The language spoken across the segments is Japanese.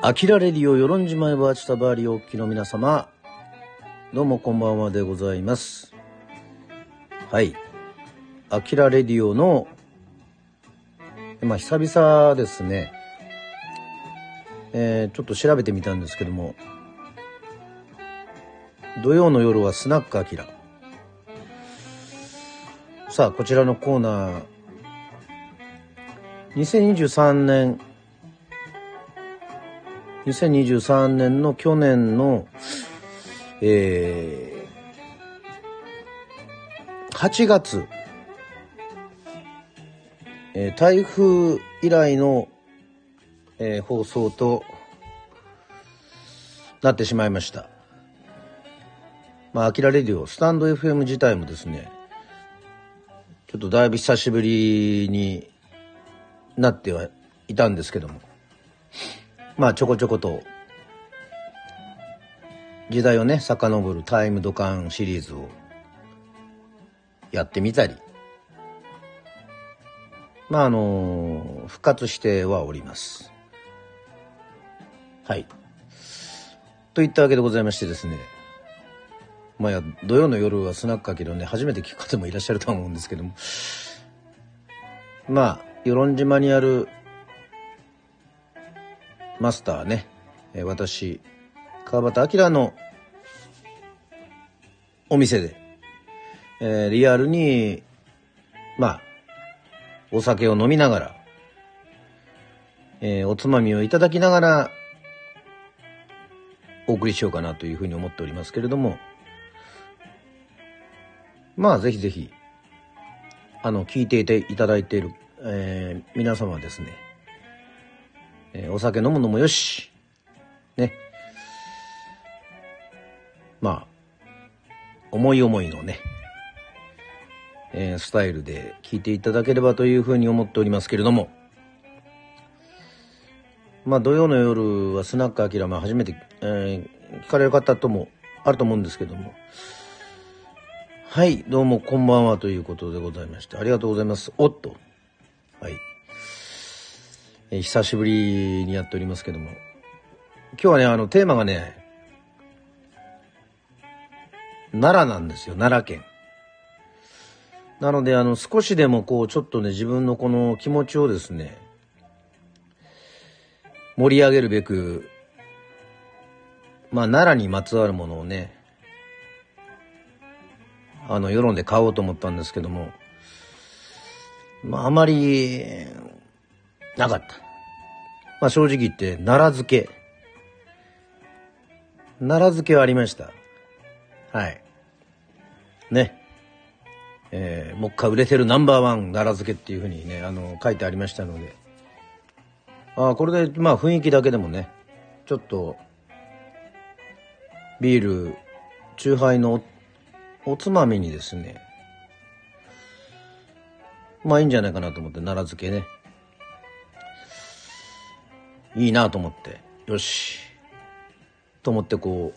アキラレディオ、よろんじまいバーチタバーリお聞きの皆様、どうもこんばんはでございます。はい。アキラレディオの、まあ、久々ですね、えー、ちょっと調べてみたんですけども、土曜の夜はスナックアキラ。さあ、こちらのコーナー、2023年、2023年の去年の、えー、8月、えー台風以来の、えー放送となってしまいました。まあ、アキラレディオ、スタンド FM 自体もですね、ちょっとだいぶ久しぶりになってはいたんですけども、まあちょこちょこと時代をね遡るタイムドカンシリーズをやってみたり。まああの復活してはおります。はい。といったわけでございましてですね。まあや土曜の夜はスナックかけどね初めて聞く方もいらっしゃるとは思うんですけども。まあ与論島にあるマスターね、え私、川端明のお店で、えーリアルに、まあ、お酒を飲みながら、えーおつまみをいただきながら、お送りしようかなというふうに思っておりますけれども、まあ、ぜひぜひ、あの、聞いていていただいている、えー皆様ですね、えーお酒飲むのもよし、ね。まあ、思い思いのね、えースタイルで聞いていただければというふうに思っておりますけれども、まあ土曜の夜はスナックアキラ、ま初めて、えー聞かれる方ともあると思うんですけども、はい、どうもこんばんはということでございまして、ありがとうございます。おっと。はい。え久しぶりにやっておりますけども。今日はねあのテーマがね奈良なんですよ奈良県。なのであの少しでもこうちょっとね自分のこの気持ちをですね盛り上げるべくまあ奈良にまつわるものをねあの世論で買おうと思ったんですけどもまああまりなかった。まあ正直言って、奈良漬け。奈良漬けはありました。はい。ね。えー、もう一回売れてるナンバーワン奈良漬けっていうふうにね、あの、書いてありましたので。ああ、これで、まあ雰囲気だけでもね、ちょっと、ビール、チューハイのおおつまみにですね、まあいいんじゃないかなと思って、奈良漬けね。いいなと思って、よし。と思ってこ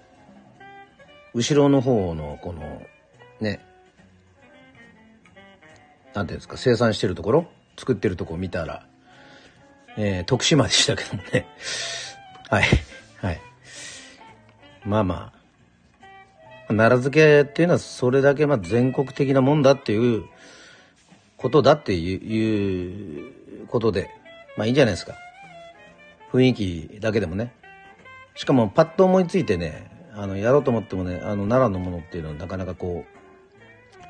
う、後ろの方のこの、ね、なんていうんですか、生産してるところ？作ってるところ見たら、えー徳島でしたけどもね。はい。はい。まあまあ、奈良漬けっていうのはそれだけまあ全国的なもんだっていうことだっていういうことで、まあいいんじゃないですか。雰囲気だけでもね。しかもパッと思いついてね、あの、やろうと思ってもね、あの、奈良のものっていうのはなかなかこう、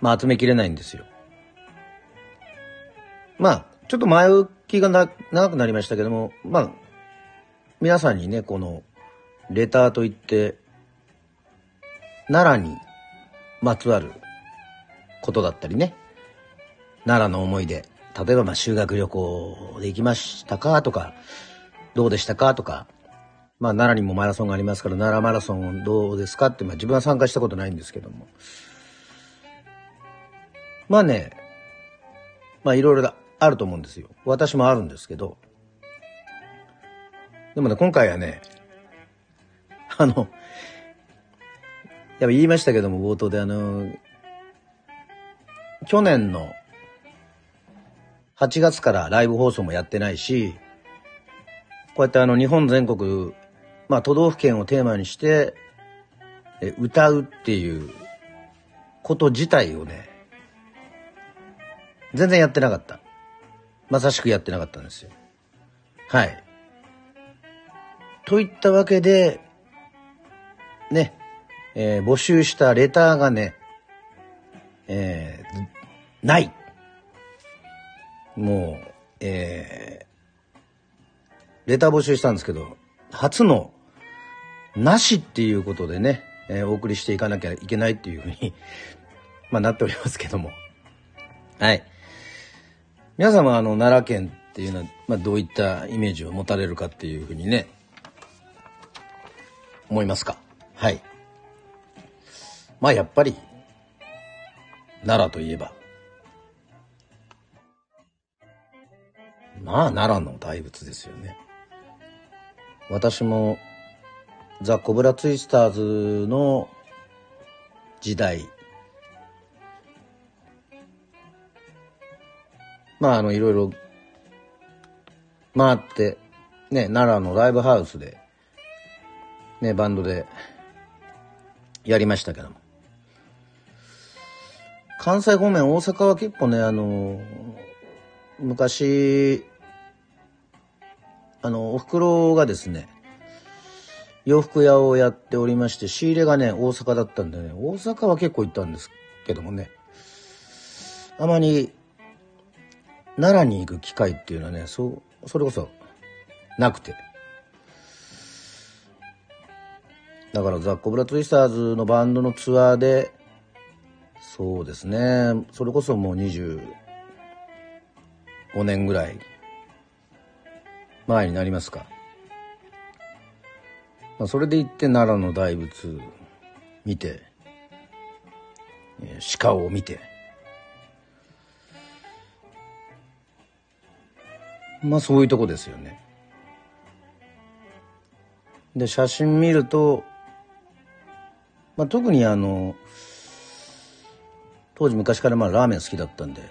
まあ集めきれないんですよ。まあ、ちょっと前置きがな長くなりましたけども、まあ、皆さんにね、この、レターといって、奈良にまつわることだったりね、奈良の思い出、例えばまあ修学旅行で行きましたかとか、どうでしたかとか、まあ奈良にもマラソンがありますから、奈良マラソンどうですかって、まあ自分は参加したことないんですけども。まあね、まあいろいろあると思うんですよ。私もあるんですけど。でもね、今回はね、あの、やっぱ言いましたけども、冒頭であの、去年の8月からライブ放送もやってないし、こうやってあの日本全国、まあ都道府県をテーマにして、え歌うっていうこと自体をね、全然やってなかった。まさしくやってなかったんですよ。はい。といったわけで、ね、えー、募集したレターがね、えー、ない。もう、えー、レター募集したんですけど、初の、なしっていうことでね、えー、お送りしていかなきゃいけないっていうふうに まあなっておりますけども。はい。皆様、あの、奈良県っていうのは、まあどういったイメージを持たれるかっていうふうにね、思いますか？はい。まあやっぱり、奈良といえば、まあ奈良の大仏ですよね。私もザ・コブラツイスターズの時代まああのいろいろ回ってね奈良のライブハウスでねバンドでやりましたけども関西方面大阪は結構ねあの昔あのおふくろがですね洋服屋をやっておりまして、仕入れがね、大阪だったんでね、大阪は結構行ったんですけどもね、あまり、奈良に行く機会っていうのはね、そう、それこそ、なくて。だからザ・コブラツイスターズのバンドのツアーで、そうですね、それこそもう25年ぐらい前になりますか？まあ、それで行って奈良の大仏見て、鹿を見て、まあそういうとこですよね。で、写真見ると、まあ特にあの、当時昔からまあラーメン好きだったんで、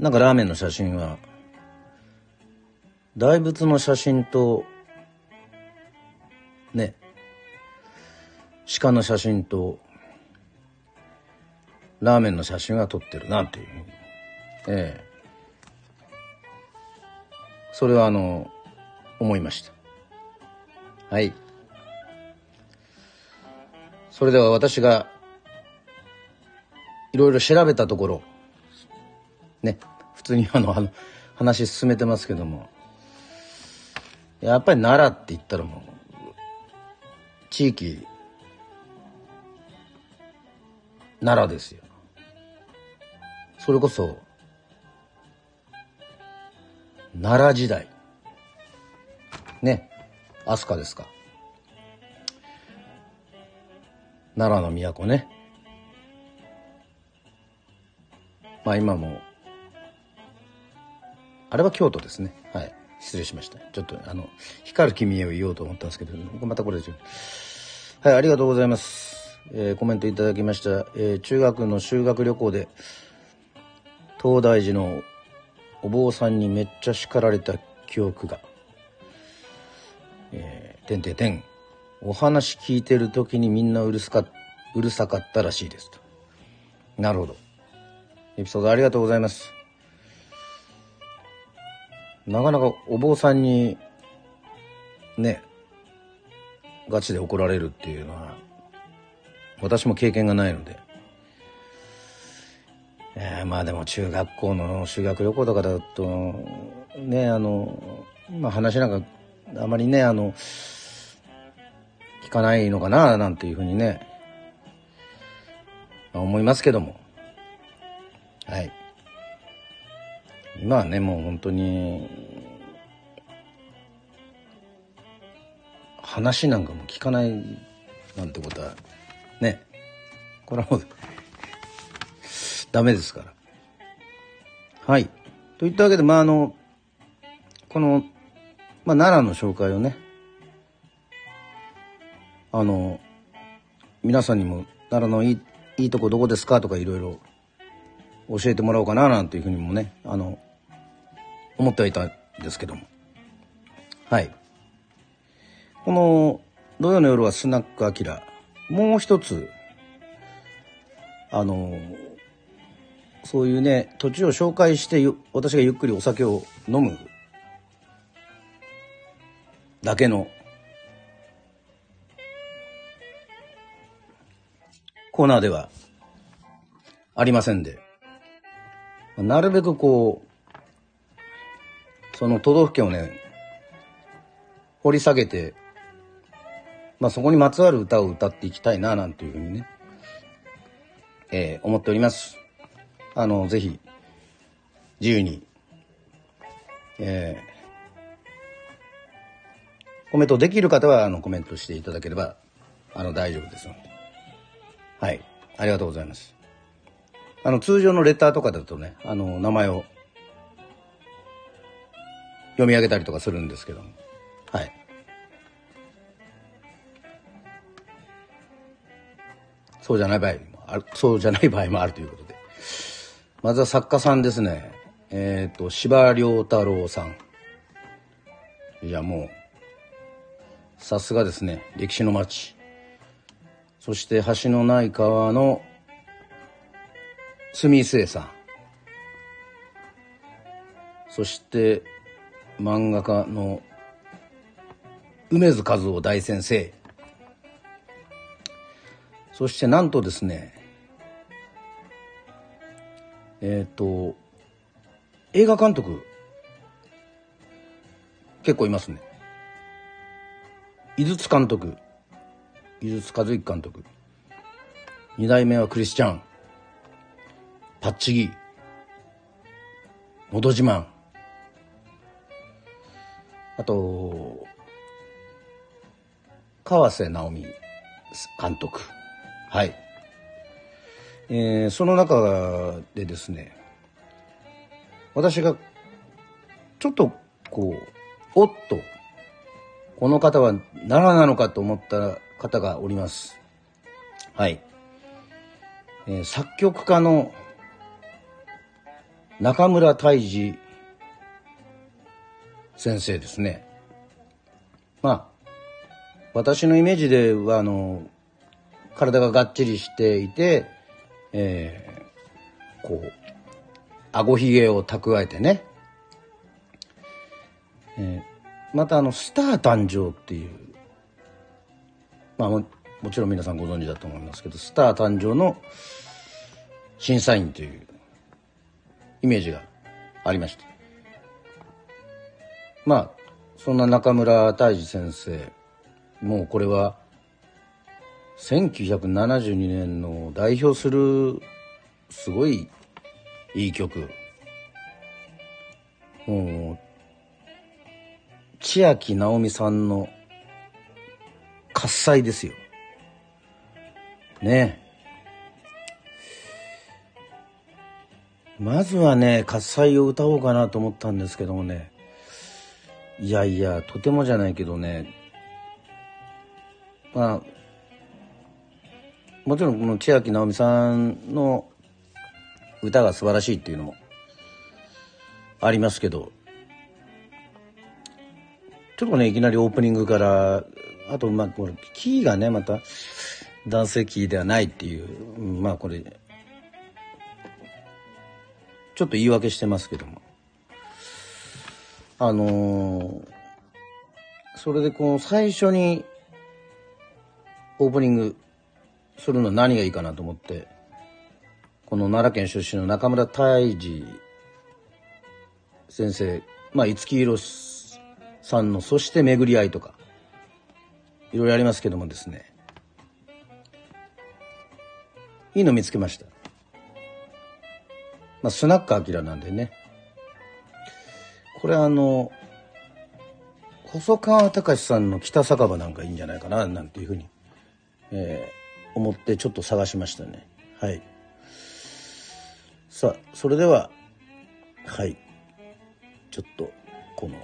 なんかラーメンの写真は大仏の写真と、ね、鹿の写真と、ラーメンの写真は撮ってるなっていう。ええそれはあの、思いました。はい。それでは私が、いろいろ調べたところ、ね、普通にあの、話進めてますけども、やっぱり奈良って言ったらもう地域奈良ですよ。それこそ奈良時代。ね飛鳥ですか。奈良の都ね。まあ今もあれは京都ですねはい失礼しました。ちょっと、あの、光る君へを言おうと思ったんですけど、またこれですよ。はい、ありがとうございます。えー、コメントいただきました。えー、中学の修学旅行で、東大寺のお坊さんにめっちゃ叱られた記憶が。えー、てんてんてん。お話聞いてる時にみんなうるすか、うるさかったらしいですと。なるほど。エピソードありがとうございます。なかなかお坊さんにねガチで怒られるっていうのは私も経験がないので、えー、まあでも中学校の修学旅行とかだとねあのまあ話なんかあまりねあの聞かないのかななんていうふうにね、思いますけども。今はねもう本当に話なんかも聞かないなんてことはねこれはもうダメですから。はい。といったわけでまああのこの、まあ、奈良の紹介をねあの皆さんにも奈良のいいいいとこどこですかとかいろいろ教えてもらおうかななんていうふうにもねあの思ってはいたんですけども。はい。この土曜の夜はスナックアキラ。もう一つ、あの、そういうね、土地を紹介して私がゆっくりお酒を飲むだけのコーナーではありませんで、なるべくこう、その都道府県をね、掘り下げて、まあそこにまつわる歌を歌っていきたいな、なんていうふうにね、えー、思っております。あの、ぜひ、自由に、えー、コメントできる方は、あの、コメントしていただければ、あの、大丈夫ですので。はい。ありがとうございます。あの、通常のレターとかだとね、あの、名前を読み上げたりとかするんですけども。はい。そうじゃない場合もある、そうじゃない場合もあるということで。まずは作家さんですね。えっ、ー、と、司良太郎さん。いや、もう、さすがですね。歴史の街。そして橋のない川の住末さん。そして漫画家の梅津和夫大先生。そしてなんとですね、えっ、ー、と、映画監督、結構いますね。井筒監督。井筒和之監督二代目はクリスチャンパッチギのど自慢あと川瀬直美監督はいえー、その中でですね私がちょっとこうおっとこの方は奈良なのかと思った方がおります。はい。えー、作曲家の中村泰治先生ですね。まあ、私のイメージでは、あの、体ががっちりしていて、えー、こう、顎ひげを蓄えてね、えー、またあの、スター誕生っていうまあももちろん皆さんご存知だと思いますけどスター誕生の審査員というイメージがありましたまあそんな中村泰治先生もうこれは1972年の代表するすごいいい曲もう千秋直美さんの喝采ですよ。ねまずはね、喝采を歌おうかなと思ったんですけどもね。いやいや、とてもじゃないけどね。まあ、もちろんこの千秋直美さんの歌が素晴らしいっていうのもありますけど、ちょっとね、いきなりオープニングからあと、まあ、これ、キーがね、また、男性キーではないっていう、まあ、これ、ちょっと言い訳してますけども。あのー、それでこの最初に、オープニングするのは何がいいかなと思って、この奈良県出身の中村泰治先生、まあ、五木ひろさんの、そして巡り合いとか、いろいろありますけどもですね。いいの見つけました。まあスナックアキラなんでね。これあの細川隆さんの北酒場なんかいいんじゃないかななんていうふうに、えー、思ってちょっと探しましたね。はい。さあそれでははい。ちょっとこの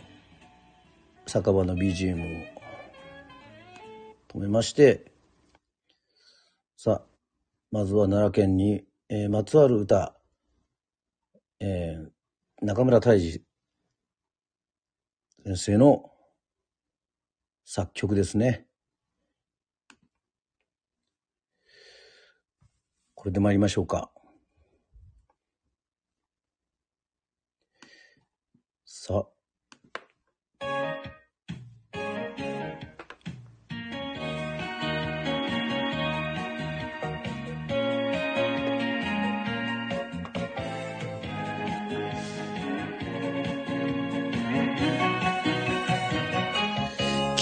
酒場の BGM を止めまして、さあ、まずは奈良県に、えー、まつわる歌、えー、中村泰治先生の作曲ですね。これで参りましょうか。さあ。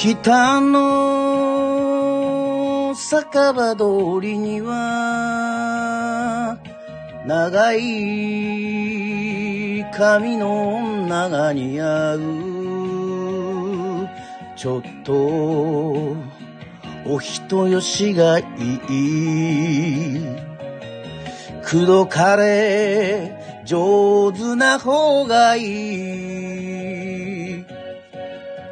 北の酒場通りには長い髪の女が似合うちょっとお人よしがいい。口説かれ上手な方がいい。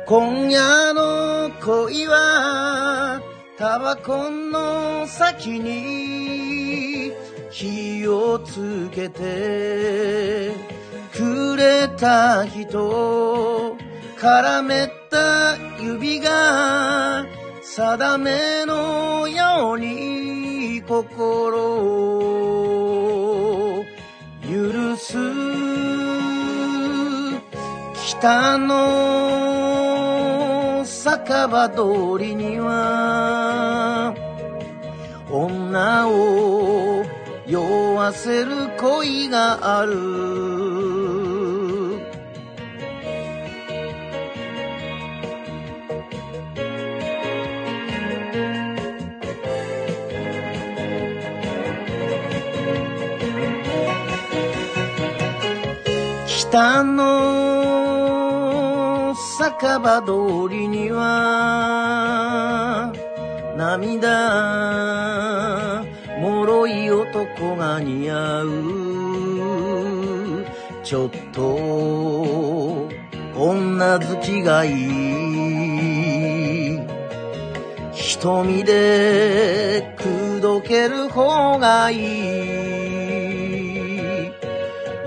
今夜の恋はタバコの先に火をつけてくれた人絡めた指が定めのように心を許す北の酒場通りには女を酔わせる恋がある。北の酒場通りには涙もろい男が似合う。ちょっと女好きがいい。瞳で口説ける方がいい。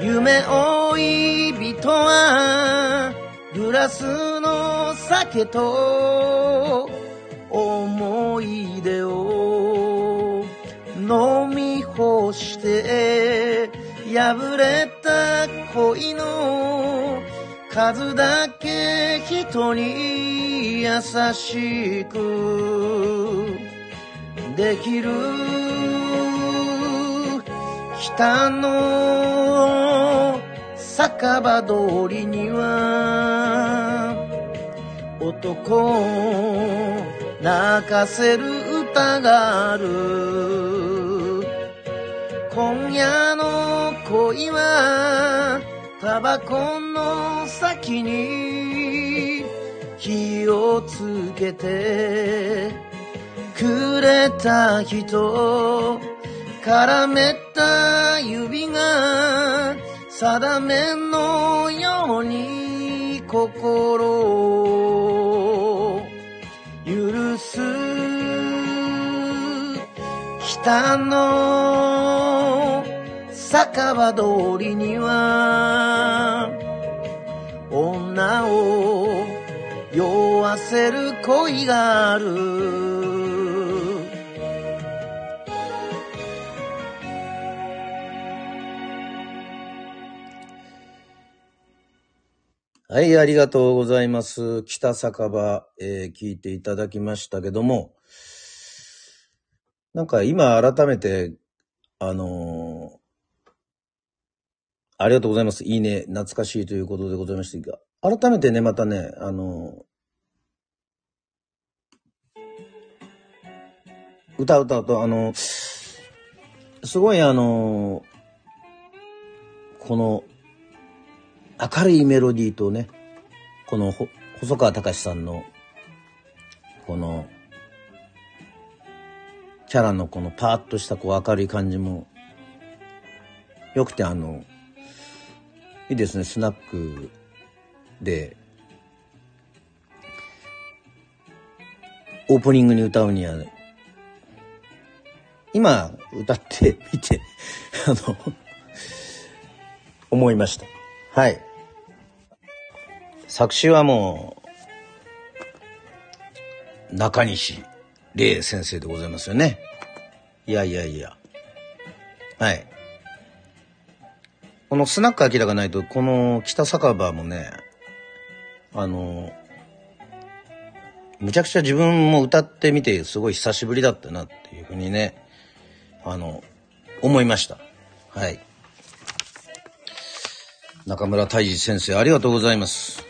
夢追い人はグラスの酒と思い出を飲み干して破れた恋の数だけ人に優しくできる北の酒場通りには男を泣かせる歌がある。今夜の恋はタバコの先に火をつけてくれた人絡めた指が定めのように心を許す。北の。酒場通りには女を酔わせる恋がある。はい、ありがとうございます。北酒場、えー聞いていただきましたけども、なんか今改めて、あのーありがとうございます。いいね、懐かしいということでございましたが、改めてね、またね、あのー歌う歌うと、あのすごいあのこの、明るいメロディーとね、この細川隆さんの、この、キャラのこのパーッとしたこう明るい感じも、よくてあの、いいですね、スナックで、オープニングに歌うには、今歌ってみて、あの、思いました。はい。作詞はもう、中西礼先生でございますよね。いやいやいや。はい。このスナック明らがないと、この北酒場もね、あの、むちゃくちゃ自分も歌ってみてすごい久しぶりだったなっていうふうにね、あの、思いました。はい。中村泰治先生ありがとうございます。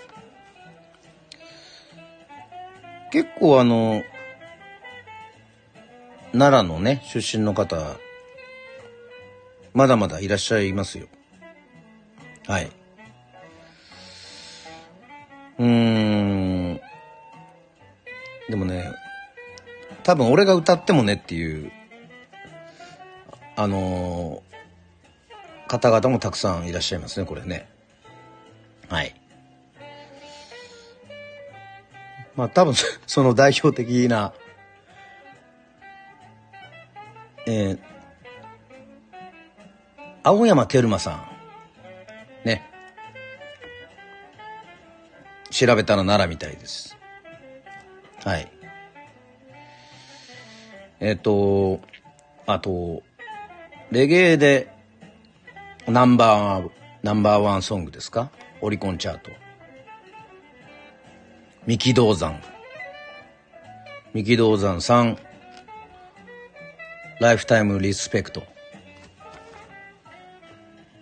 結構あの、奈良のね、出身の方、まだまだいらっしゃいますよ。はい。うーん。でもね、多分俺が歌ってもねっていう、あのー方々もたくさんいらっしゃいますね、これね。はい。まあ多分、その代表的な、えー、青山テルマさん。ね。調べたら奈良みたいです。はい。えっ、と、あと、レゲエでナンバー、ナンバーワンソングですか？オリコンチャート。三木道山。三木道山さん、ライフタイムリスペクト。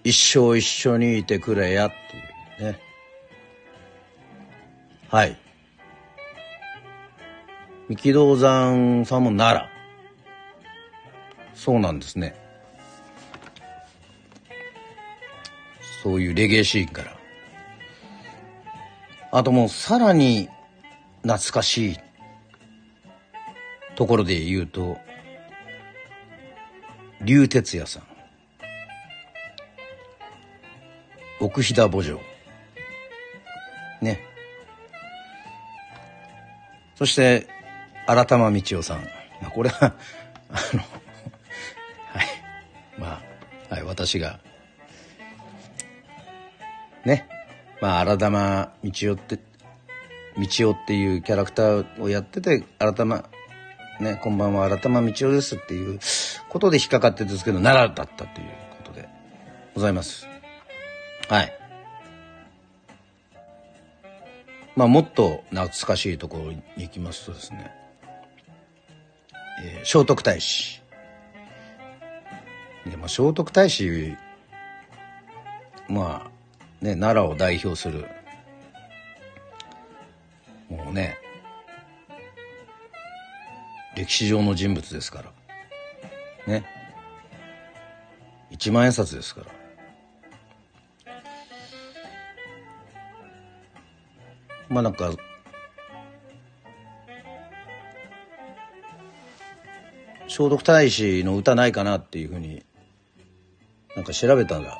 一生一緒にいてくれやっていうね。はい。三木道山さんも奈良。そうなんですね。そういうレゲエシーンから。あともうさらに懐かしいところで言うと、竜哲也さん。奥飛騨墓場。ね。そして、新玉道夫さん。まあ、これは、あの、はい。まあ、はい、私が、ね。まあ、荒玉道夫って、道夫っていうキャラクターをやってて、荒玉、ね、こんばんは、荒玉道夫ですっていうことで引っかかってるんですけど、奈良だったということでございます。はい。まあ、もっと懐かしいところに行きますとですね、えー聖徳太子。で、まあ、聖徳太子、まあ、ね、奈良を代表する、もうね、歴史上の人物ですから。ね。一万円札ですから。まあなんか、聖徳太子の歌ないかなっていうふうに、なんか調べたら、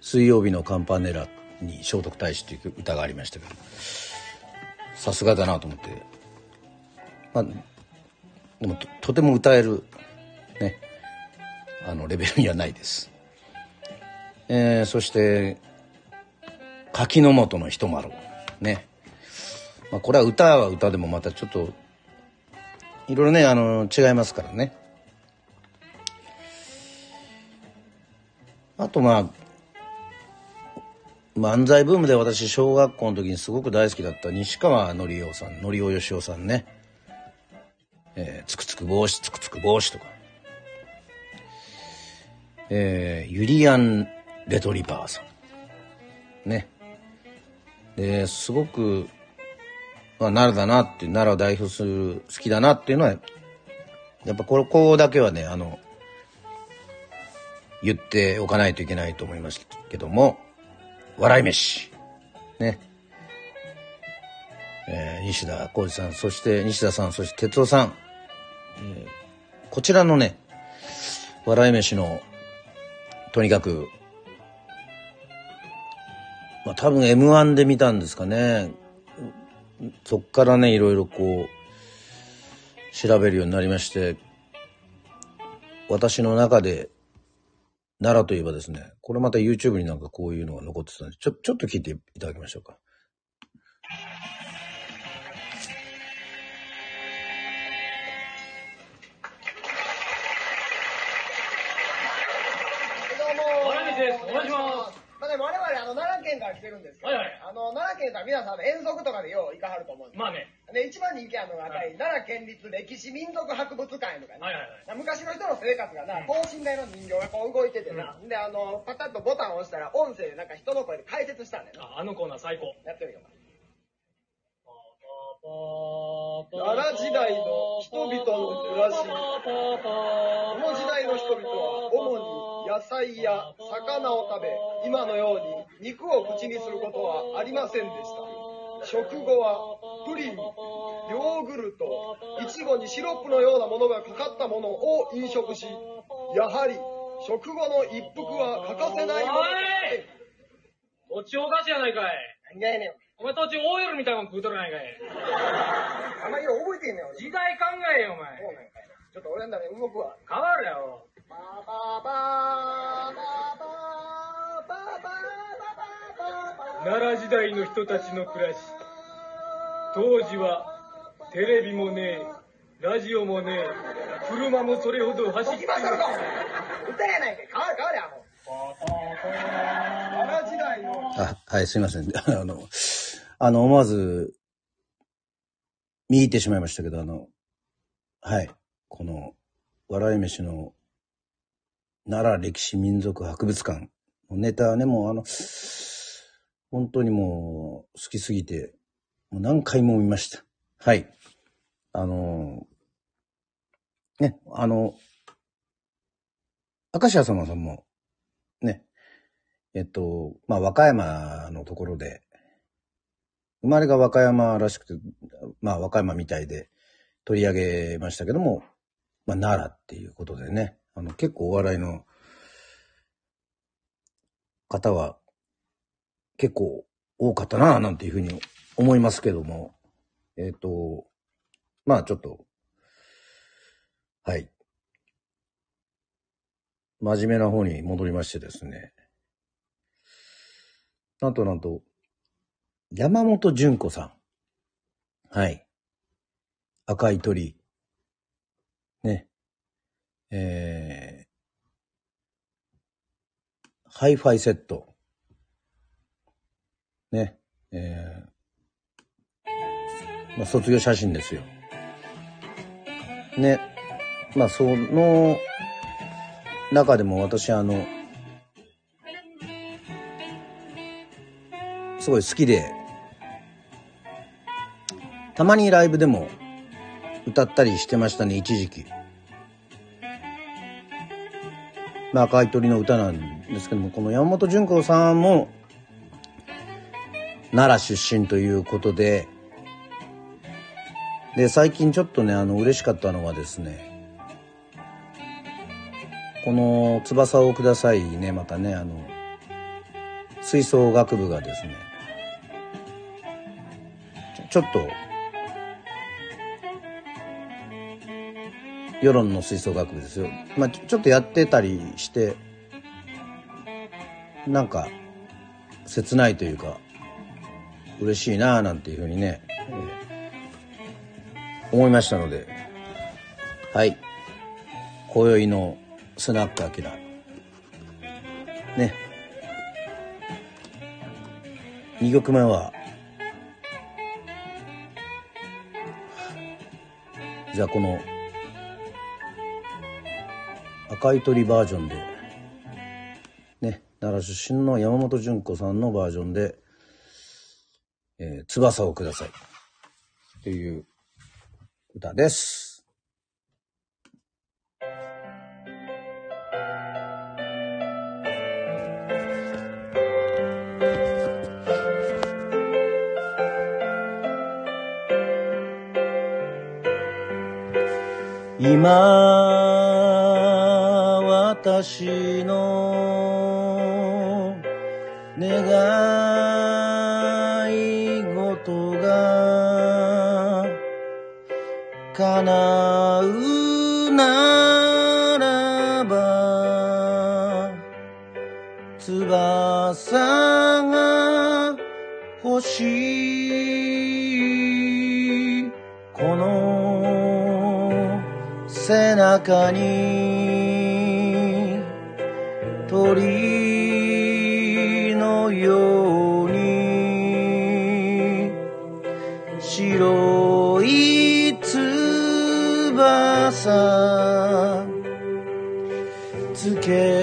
水曜日のカンパネラっに聖徳太子っていう歌がありましたけど、さすがだなと思って、まあ、でもととても歌える、ね、あのレベルにはないです。えー、そして、柿の本の一丸。ね。まあ、これは歌は歌でもまたちょっと、いろいろね、あの、違いますからね。あとまあ、漫才ブームで私、小学校の時にすごく大好きだった西川のりおさん、のりおよしおさんね。えーつくつく帽子、つくつく帽子とか。えーユリアン・レトリバーさん。ね。で、すごく、まあ、奈良だなって、奈良を代表する、好きだなっていうのは、やっぱここだけはね、あの、言っておかないといけないと思いますけども、笑い飯。ね。えー西田浩二さん、そして西田さん、そして哲夫さん。えーこちらのね、笑い飯の、とにかく、まあ多分 M1 で見たんですかね。そっからね、いろいろこう、調べるようになりまして、私の中で奈良といえばですね、これまた YouTube になんかこういうのが残ってたんで、ちょ、ちょっと聞いていただきましょうか。どうも原西です。お願いします。まあね、我の、奈良県から来てるんですけど、はいはいあの、奈良県とは皆さん、遠足とかでよう行かはると思うんですまあね。で、一番人気あるのが、奈良県立歴史民族博物館とかね、はいはいはい。昔の人の生活がな、等身大の人形がこう動いててな、で、あの、パタッとボタンを押したら、音声でなんか人の声で解説したんだよな。ああのコーナー最高。やってみようか。奈良時代の人々の暮らし。この時代の人々は主に野菜や魚を食べ今のように肉を口にすることはありませんでした。食後はプリンヨーグルトイチゴにシロップのようなものがかかったものを飲食しやはり食後の一服は欠かせないものおい！土地おかしやないかい。何がやねんお前土地 OL みたいなもん食うとるやないかい。あんまりよう覚えてんねん俺時代考えよ、お前。そうなんかいちょっと俺の中で動くわ変わるやろ。バーバーバーバーバーバーバーバーバーバーバー奈良時代の人たちの暮らし。当時は、テレビもねえ、ラジオもねえ、車もそれほど走って行きましたのか歌やないかい変わる変わるやもう奈良時代のあ、はい、すいません。あの、あの、思わず、見入ってしまいましたけど、あの、はい、この、笑い飯の、奈良歴史民族博物館のネタはね、もうあの、本当にもう、好きすぎて、もう何回も見ました。はい。あの、ね、あの、明石家さんまさんも、ね、えっと、まあ、和歌山のところで、生まれが和歌山らしくて、まあ、和歌山みたいで取り上げましたけども、まあ、奈良っていうことでね、あの、結構お笑いの方は結構多かったな、なんていうふうに思いますけども、えっと、まあ、ちょっと、はい。真面目な方に戻りましてですね。なんとなんと、山本潤子さん。はい。赤い鳥。ね。えー、ハイファイセット。ね。えー、まあ、卒業写真ですよ。ね。まあ、その中でも私あの、すごい好きで、たまにライブでも歌ったりしてましたね、一時期。まあ、赤い鳥の歌なんですけども、この山本純子さんも、奈良出身ということで、で、最近ちょっとね、あの、嬉しかったのはですね、この翼をくださいね、またね、あの、吹奏楽部がですね、ちょちょっと、世論の吹奏楽部ですよ。まあちょっとやってたりして、なんか、切ないというか、嬉しいなぁなんていうふうにね、えー思いましたので、はい。今宵のスナックアキラ。ね。2曲目は、じゃあこの、赤い鳥バージョンで、ね、奈良出身の山本純子さんのバージョンで、えー翼をください。っていう歌です。今私の願い事が叶うならば翼が欲しい。この背中に鳥のように白い翼つけ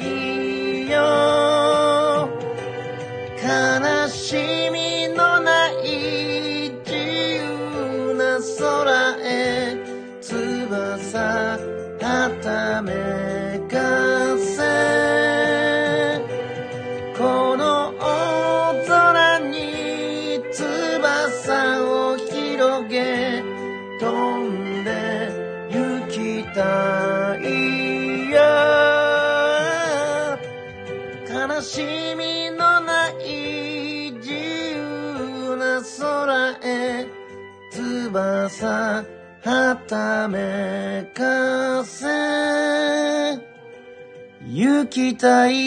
た翼はためかせ。行きたい。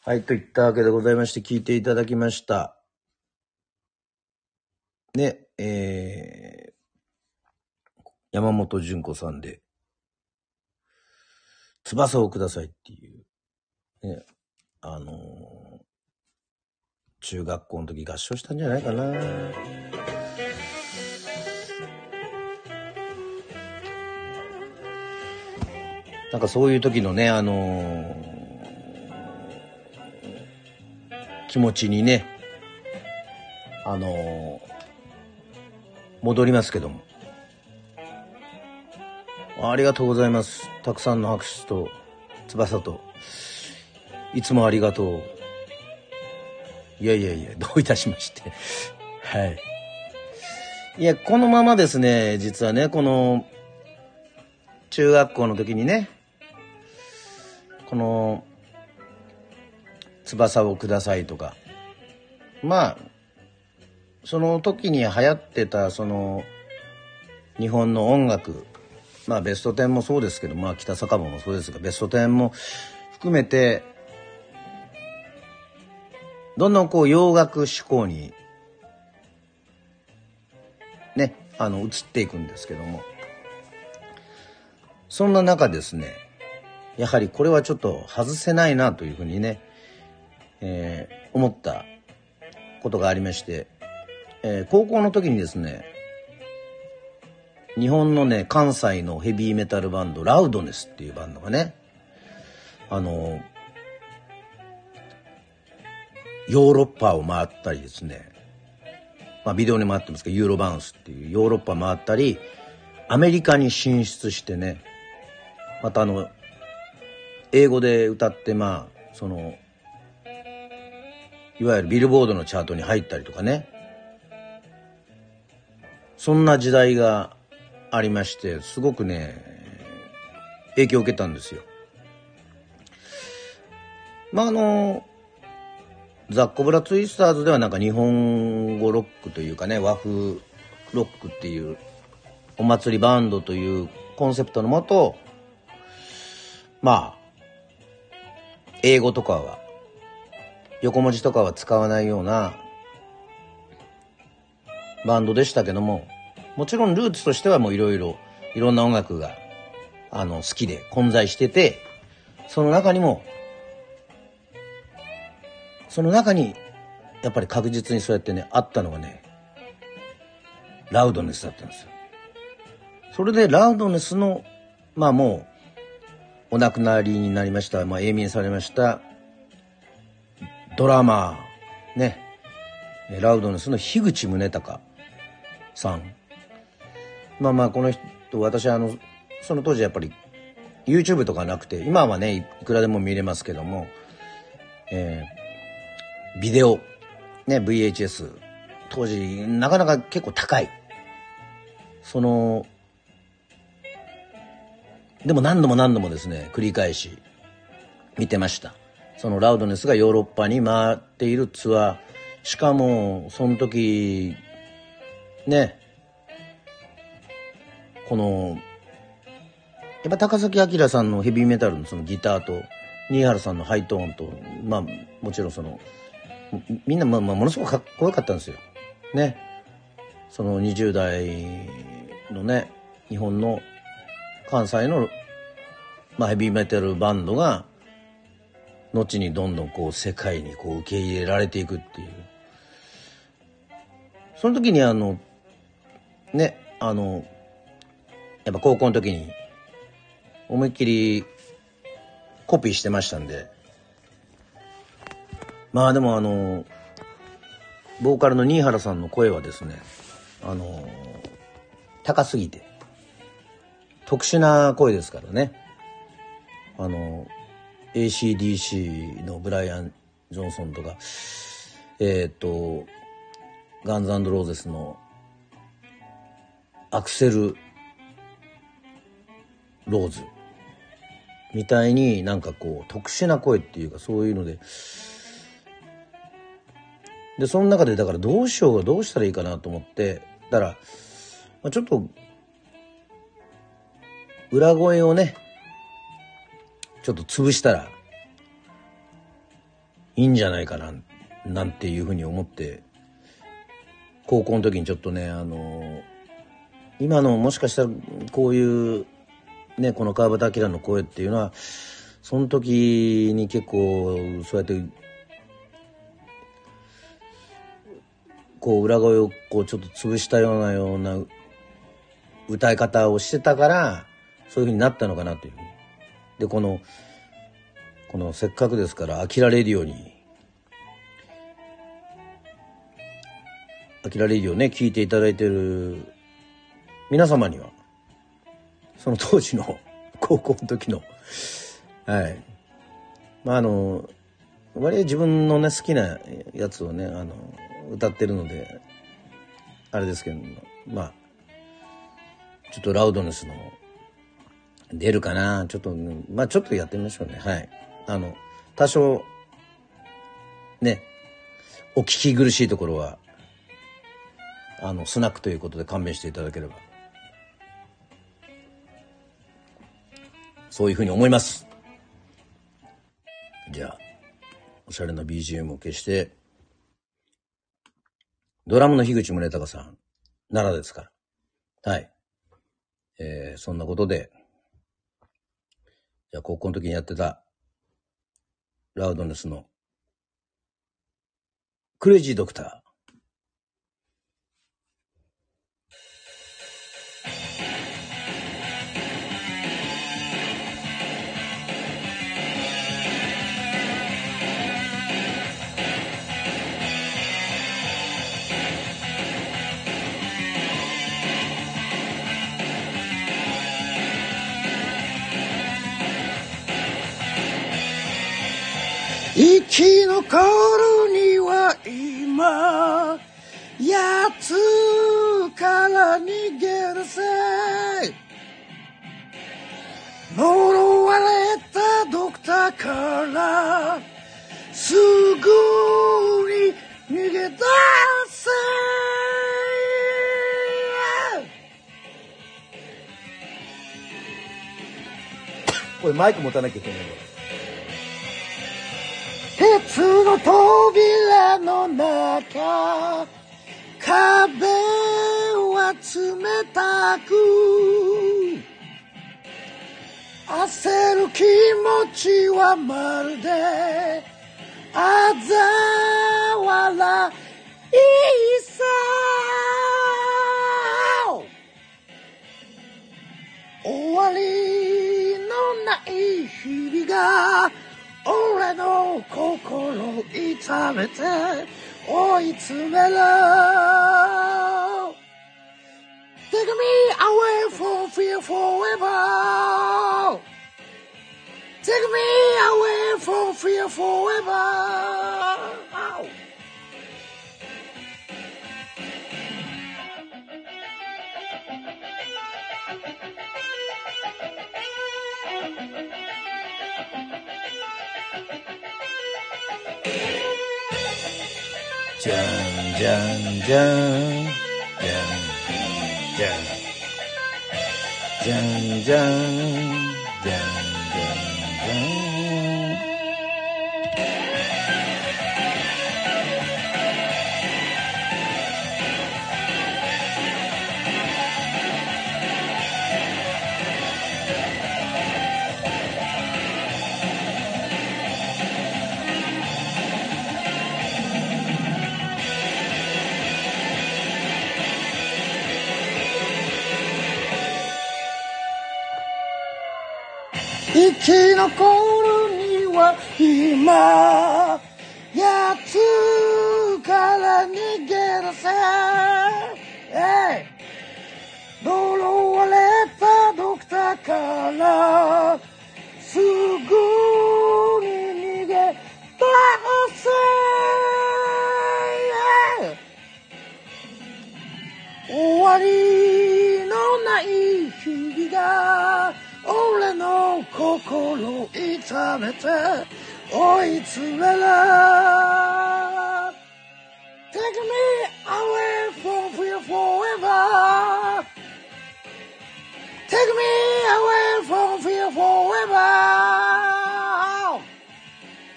はい、といったわけでございまして、聞いていただきました。ね、えー、山本純子さんで、翼をくださいっていう、ね、あのー中学校の時合唱したんじゃないかな。なんかそういう時のね、あのー気持ちにね、あのー戻りますけども。ありがとうございます。たくさんの拍手と、翼と、いつもありがとう。いやいやいや、どういたしまして。はい。いや、このままですね、実はね、この、中学校の時にね、この、翼をくださいとか。まあ、その時に流行ってた、その、日本の音楽、まあベスト10もそうですけど、まあ北酒場もそうですが、ベスト10も含めて、どんどんこう洋楽志向に、ね、あの、移っていくんですけども、そんな中ですね、やはりこれはちょっと外せないなというふうにね、えー思ったことがありまして、えー高校の時にですね、日本のね、関西のヘビーメタルバンド、ラウドネスっていうバンドがね、あの、ヨーロッパを回ったりですね、まあビデオにもあってますけど、ユーロバウンスっていうヨーロッパ回ったり、アメリカに進出してね、またあの、英語で歌って、まあ、その、いわゆるビルボードのチャートに入ったりとかね、そんな時代がありまして、すごくね、影響を受けたんですよ。まあ、あの、ザッコブラツイスターズではなんか日本語ロックというかね、和風ロックっていうお祭りバンドというコンセプトのもと、まあ、英語とかは、横文字とかは使わないようなバンドでしたけども、もちろんルーツとしてはもういろいろ、いろんな音楽が、あの、好きで混在してて、その中にも、その中に、やっぱり確実にそうやってね、あったのがね、ラウドネスだったんですよ。それでラウドネスの、まあもう、お亡くなりになりました、まあ永眠されました、ドラマー、ね、ラウドネスの樋口宗隆さん。まあまあこの人、私あの、その当時やっぱり YouTube とかなくて、今はね、いくらでも見れますけども、えー、ビデオ、ね、VHS、当時なかなか結構高い。その、でも何度も何度もですね、繰り返し見てました。そのラウドネスがヨーロッパに回っているツアー。しかも、その時、ね、この、やっぱ高崎明さんのヘビーメタルのそのギターと、新原さんのハイトーンと、まあ、もちろんその、みんな、まあ、まあ、ものすごくかっこよかったんですよ。ね。その20代のね、日本の関西の、まあ、ヘビーメタルバンドが、後にどんどんこう世界にこう受け入れられていくっていう。その時にあの、ね、あの、やっぱ高校の時に思いっきりコピーしてましたんで、まあでもあの、ボーカルの新原さんの声はですね、あの、高すぎて、特殊な声ですからね。あの、ACDC のブライアン・ジョンソンとか、えっ、ー、と、ガンズローゼスのアクセル・ローズみたいになんかこう特殊な声っていうかそういうのででその中でだからどうしようがどうしたらいいかなと思ってだから、まあ、ちょっと裏声をねちょっと潰したらいいんじゃないかななんていうふうに思って高校の時にちょっとね、あの今のもしかしたらこういう、ね、この川端明の声っていうのは、その時に結構そうやって、こう裏声をこうちょっと潰したようなような歌い方をしてたから、そういうふうになったのかなという。で、この、このせっかくですから飽きられるようにアキラレディをね、聞いていただいてる皆様には、その当時の 高校の時の、はい。まあ、あの、割合自分のね、好きなやつをね、あの、歌ってるので、あれですけども、まあ、ちょっとラウドネスの、出るかなちょっと、まあちょっとやってみましょうね。はい。あの、多少、ね、お聞き苦しいところはあのスナックということで勘弁していただければそういうふうに思いますじゃあおしゃれな BGM を消してドラムの樋口宗隆さん奈良ですから。はい。えー、そんなことでじゃあ高校の時にやってたラウドネスのクレイジードクター。からすぐに逃げ出せこれマイク持たなきゃいけない鉄の扉の中壁は冷たく。焦る気持ちはまるであざ笑いさ。終わりのない日々が俺の心痛めて追い詰める Take me away from fear forever. Take me away from fear forever. Ow. Jam, jam, jam, jam. Jai Jai 生き残るには今奴から逃げ出せ、えい呪われたドクターからすぐに逃げ出せ、終わりのない日々が心痛めて追い詰める Take me away from fear forever Take me away from fear forever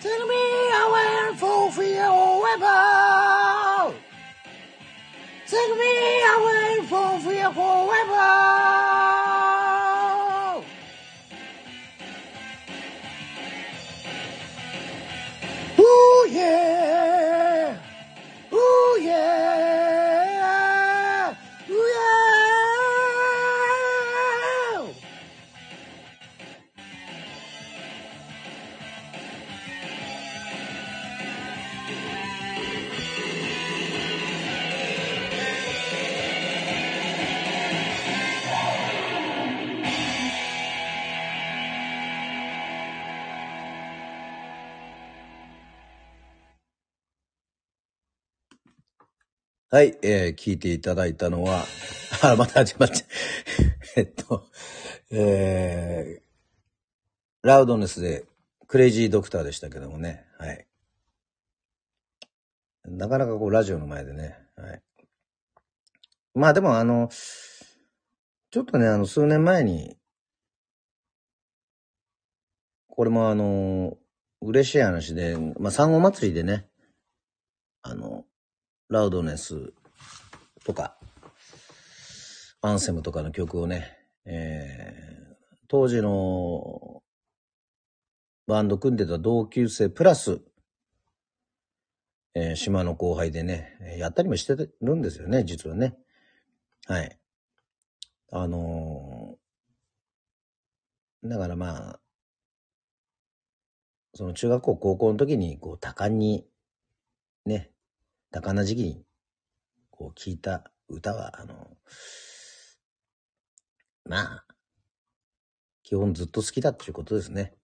Take me away from fear forever Take me away from fear forever. はい、えー聞いていただいたのは、あ、また始まって、えっと、えー、ラウドネスでクレイジードクターでしたけどもね、はい。なかなかこうラジオの前でね、はい。まあでもあの、ちょっとね、あの、数年前に、これもあの、嬉しい話で、まあ、産後祭りでね、あの、ラウドネスとか、アンセムとかの曲をね、えー、当時のバンド組んでた同級生プラス、えー島の後輩でね、やったりもしてるんですよね、実はね。はい。あのーだからまあ、その中学校、高校の時に、こう、多感に、ね、多感な時期に、こう、聞いた歌は、あの、まあ、基本ずっと好きだっていうことですね。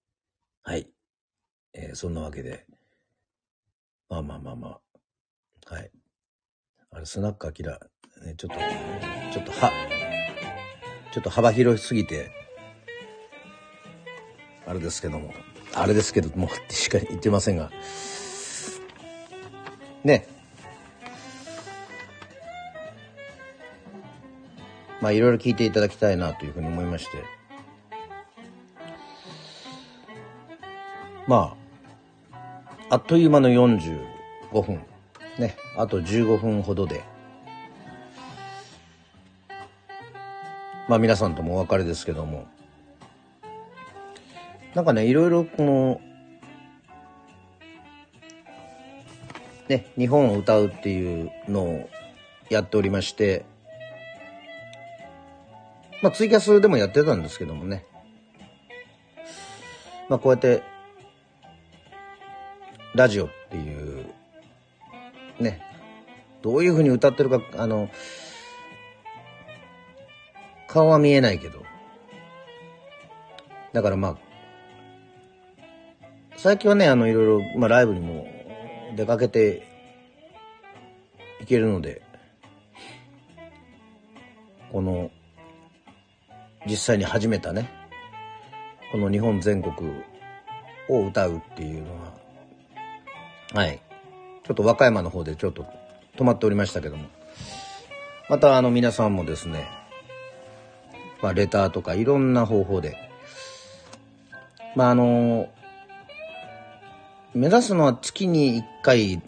はい。えーそんなわけで、まあまあまあまあ、はい。あれ、スナックアキラ、ね、ちょっと、ちょっとは、ちょっと幅広すぎて、あれですけども、あれですけども、しか言ってませんが、ね。まあいろいろ聞いていただきたいなというふうに思いまして。まあ、あっという間の45分。ね。あと15分ほどで。まあ皆さんともお別れですけども。なんかね、いろいろこの、ね、日本を歌うっていうのをやっておりまして、まあツイキャスでもやってたんですけどもね。まあこうやってラジオっていう、ね、どういうふうに歌ってるか、あの、顔は見えないけど。だからまあ、最近はね、あの、いろいろ、まあライブにも出かけていけるので、この、実際に始めたね、この日本全国を歌うっていうのは、はい。ちょっと和歌山の方でちょっと泊まっておりましたけども。またあの皆さんもですね、まあレターとかいろんな方法で、まああの、目指すのは月に1回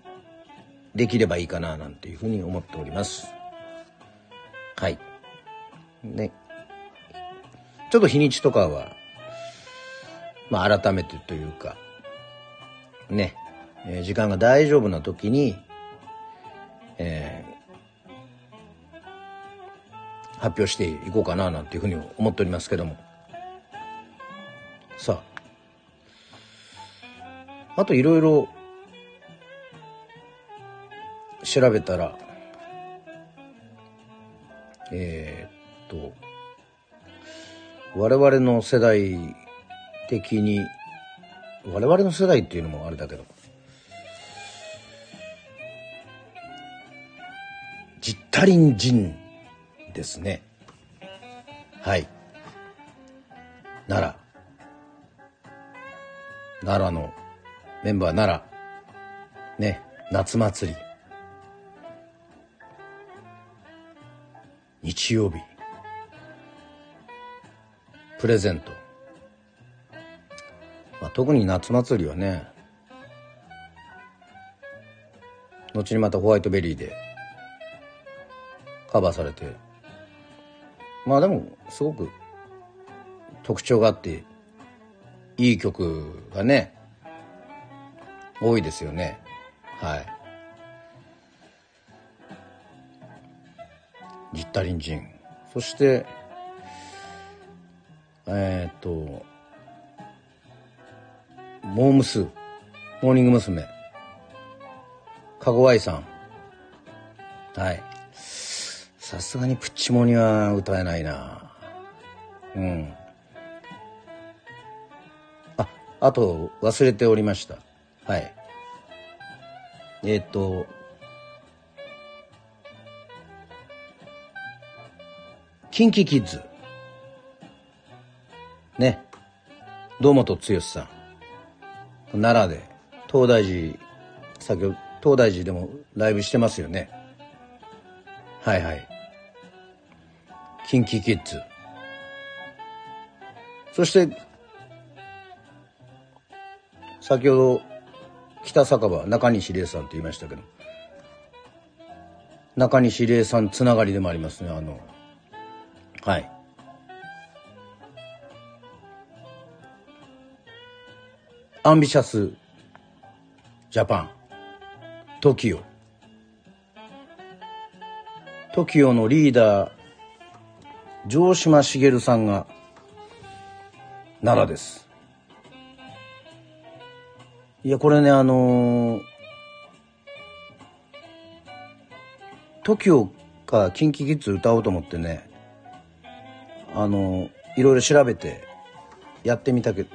できればいいかななんていうふうに思っております。はい。ね。ちょっと日にちとかは、まあ改めてというか、ね。えー、時間が大丈夫な時に、えー、発表していこうかななんていうふうに思っておりますけども。さあ。あといろいろ調べたら、えー、っと、我々の世代的に、我々の世代っていうのもあれだけど、ジッタリン人ですね。はい。奈良。奈良のメンバー奈良。ね、夏祭り。日曜日。プレゼント。まあ、特に夏祭りはね、後にまたホワイトベリーでカバーされて。まあでもすごく特徴があっていい曲がね多いですよね。はい。ジッタリンジン。そしてえー、っとモームスモーニング娘。かごわいさんはいさすがにプッチモニは歌えないなうん。あ、あと忘れておりました。はい。えっ、ー、と、キンキキッズ。ね。堂本剛さん。奈良で、東大寺、先ほど、東大寺でもライブしてますよね。はいはい。キンキキッズ。そして、先ほど、北酒場、中西礼さんと言いましたけど、中西礼さんつながりでもありますね、あの、はい。アンビシャスジャパン TOKIO TOKIO のリーダー城島茂さんが奈良です。いや、これね、あのー、TOKIO か KinKiKids 歌おうと思ってね、あのー、いろいろ調べてやってみたけど、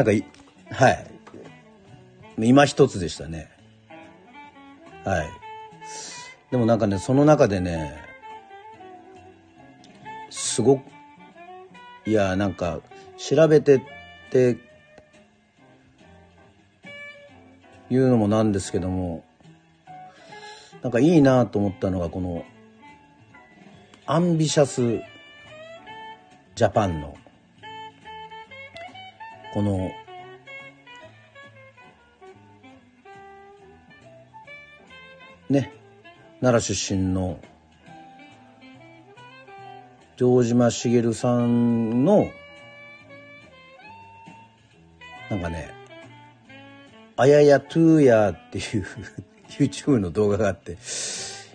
なんかい、はい。今一つでしたね。はい。でもなんかね、その中でね、すごく、いや、なんか、調べてって、いうのもなんですけども、なんかいいなと思ったのが、この、アンビシャスジャパンの、この、ね、奈良出身の城島茂さんのなんかね「あややトゥーや」っていう YouTube の動画があって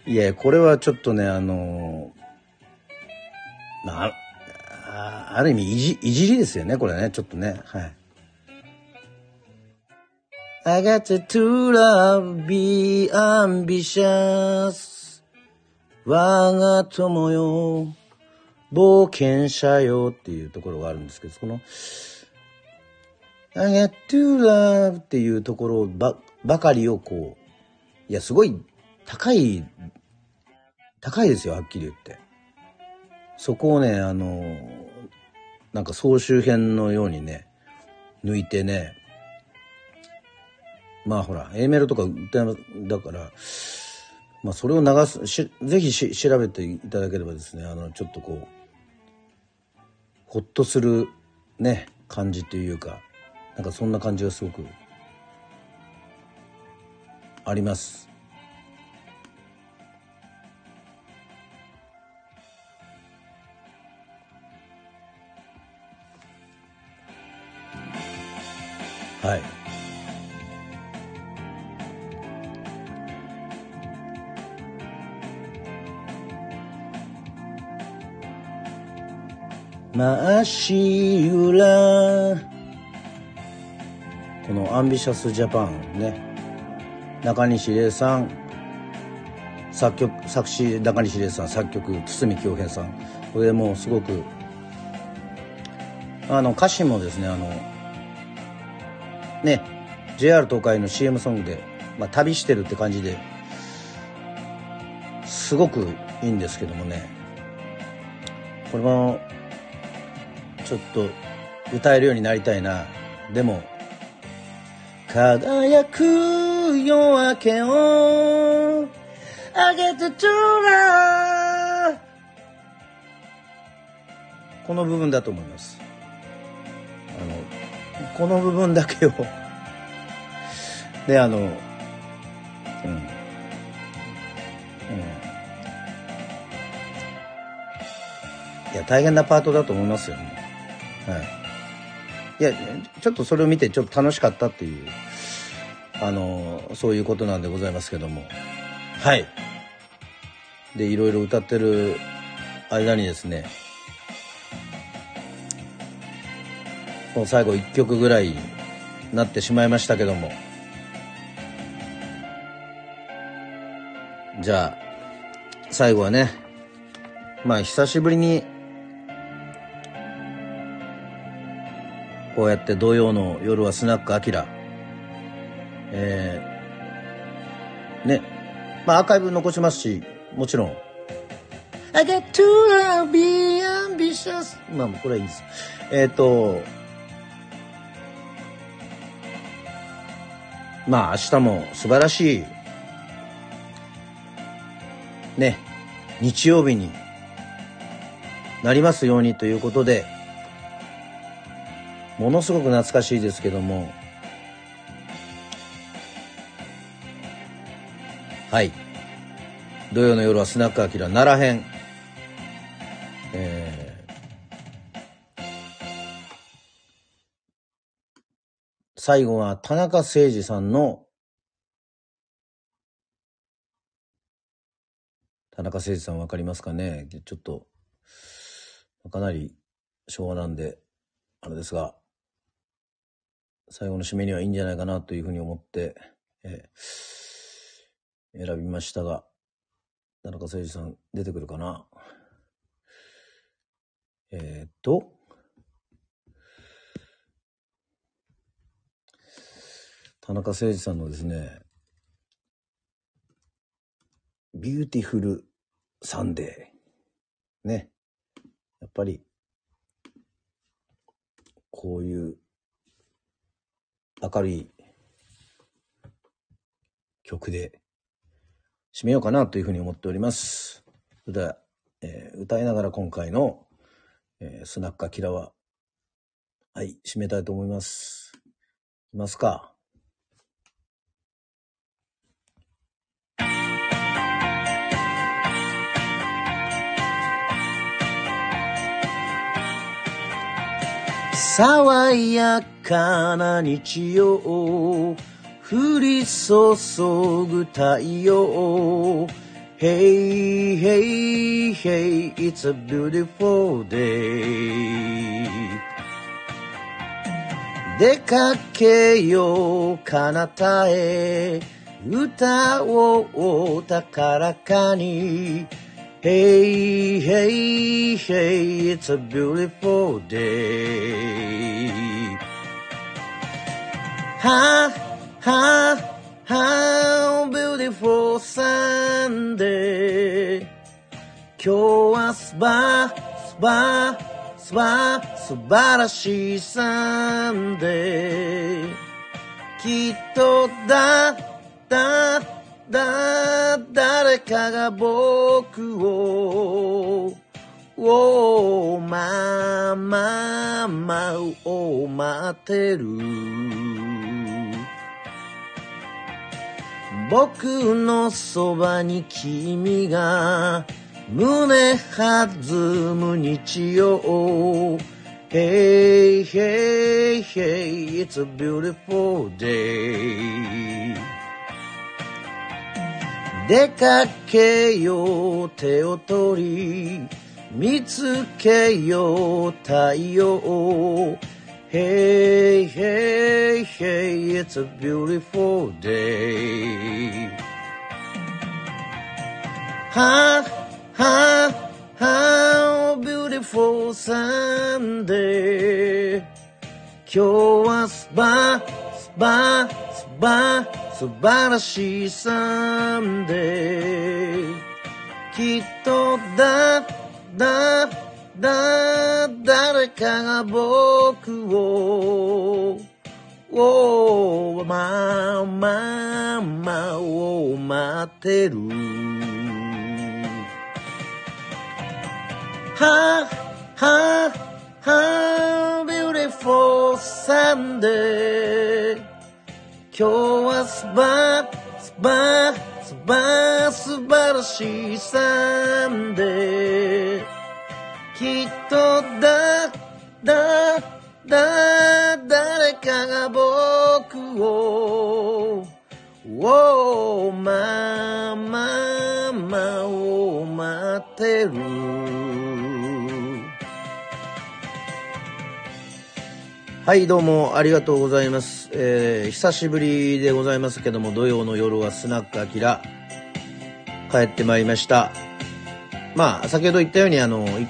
いやこれはちょっとねあのまあある意味いじいじりですよねこれねちょっとねはい。I got to love, be ambitious. 我が友よ、冒険者よっていうところがあるんですけど、この I got to love っていうところばばかりをこう、いや、すごい高い、高いですよ、はっきり言って。そこをね、あの、なんか総集編のようにね、抜いてね、まあほら、A メロとか歌いまだから、まあそれを流す、しぜひし調べていただければですね、あの、ちょっとこう、ほっとするね、感じというか、なんかそんな感じがすごくあります。はい。まっしぐらこの「 AMBITIOUS JAPAN」ね。なかにし礼さん。作曲作詞なかにし礼さん。作曲筒美京平さん。これもうすごくあの歌詞もですねあのね JR 東海の CM ソングで、まあ、旅してるって感じですごくいいんですけどもね。これもちょっと歌えるようになりたいな。でも輝く夜明けをあげてちょうだこの部分だと思います。この部分だけを。であのうん。うん。いや大変なパートだと思いますよねはい。いやちょっとそれを見てちょっと楽しかったっていうあのそういうことなんでございますけども。はい。でいろいろ歌ってる間にですねもう最後1曲ぐらいなってしまいましたけども。じゃあ最後はねまあ久しぶりにこうやって土曜の夜はスナックアキラ。えー、ね。まあアーカイブ残しますしもちろん。I get to be ambitious まあもうこれはいいんです。えっ、とまあ明日も素晴らしいね日曜日になりますようにということでものすごく懐かしいですけども。はい。土曜の夜はスナックアキラ奈良編。最後は田中誠二さんの田中誠二さんわかりますかね？ちょっとかなり昭和なんであれですが最後の締めにはいいんじゃないかなというふうに思って、えー選びましたが、田中誠二さん出てくるかな？えーっと、田中誠二さんのですね、Beautiful Sunday。ね。やっぱり、こういう明るい曲で締めようかなというふうに思っております。それでは、えー歌いながら今回の、えースナックアキラは、はい、締めたいと思います。いきますか？爽やかな日曜降り注ぐ太陽。Hey, hey, hey, it's a beautiful day 出かけよう彼方へ歌をお高らかに Hey, hey, hey, it's a beautiful day. Ha, ha, how beautiful Sunday. 今日はすば、すば、すば、素晴らしいサンデー。きっとだ、だ、 だ、誰かが僕を、おま、ま、まを待ってる。僕のそばに君が胸弾む日曜 Hey, hey, hey, it's a beautiful day 出かけよう手を取り見つけよう太陽 Hey, hey, hey, it's a beautiful day. Ha, ha, how beautiful Sunday. 今日はすば、すば、すば、素晴らしいサンデー。きっとだ、だ、だ、誰かが僕を、おまあ、まあ、まあを待ってる。は、は、は、beautiful Sunday 今日はすば、すば、すば、素晴らしいサンデーきっとだ、だ、だ、誰かが僕を、おま、ま、まを待ってる。はい、どうもありがとうございます。えー、久しぶりでございますけども、土曜の夜はスナックアキラ、帰ってまいりました。まあ、先ほど言ったように、あの、1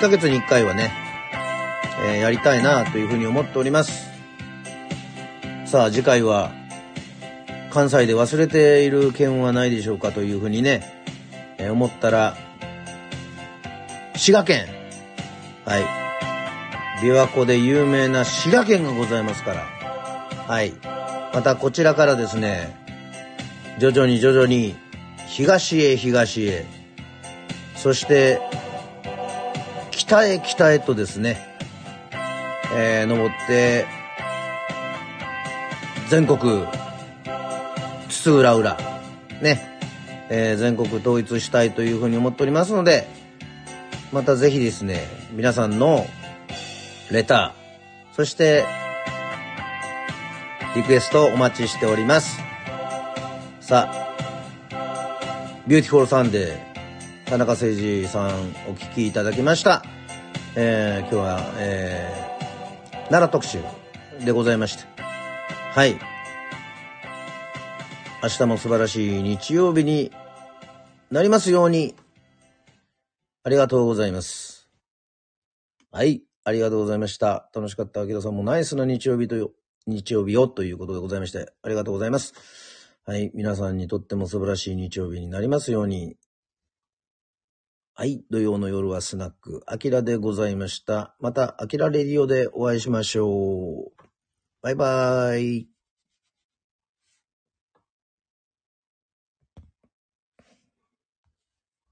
ヶ月に1回はね、えーやりたいなというふうに思っております。さあ、次回は、関西で忘れている県はないでしょうかというふうにね、えー思ったら、滋賀県。はい。琵琶湖で有名な滋賀県がございますから。はい。またこちらからですね、徐々に徐々に東へ東へ、そして北へ北へとですね、えー登って、全国、津々浦々、ね、えー全国統一したいというふうに思っておりますので、またぜひですね、皆さんのレター、そして、リクエストお待ちしております。さあ、 Beautiful Sunday、田中星児さんお聞きいただきました。えー今日は、えー奈良特集でございまして。はい。明日も素晴らしい日曜日になりますように。ありがとうございます。はい。ありがとうございました。楽しかった。秋田さんもナイスな日曜日とよ、日曜日をということでございまして、ありがとうございます。はい。皆さんにとっても素晴らしい日曜日になりますように。はい。土曜の夜はスナック、アキラでございました。また、アキラレディオでお会いしましょう。バイバーイ。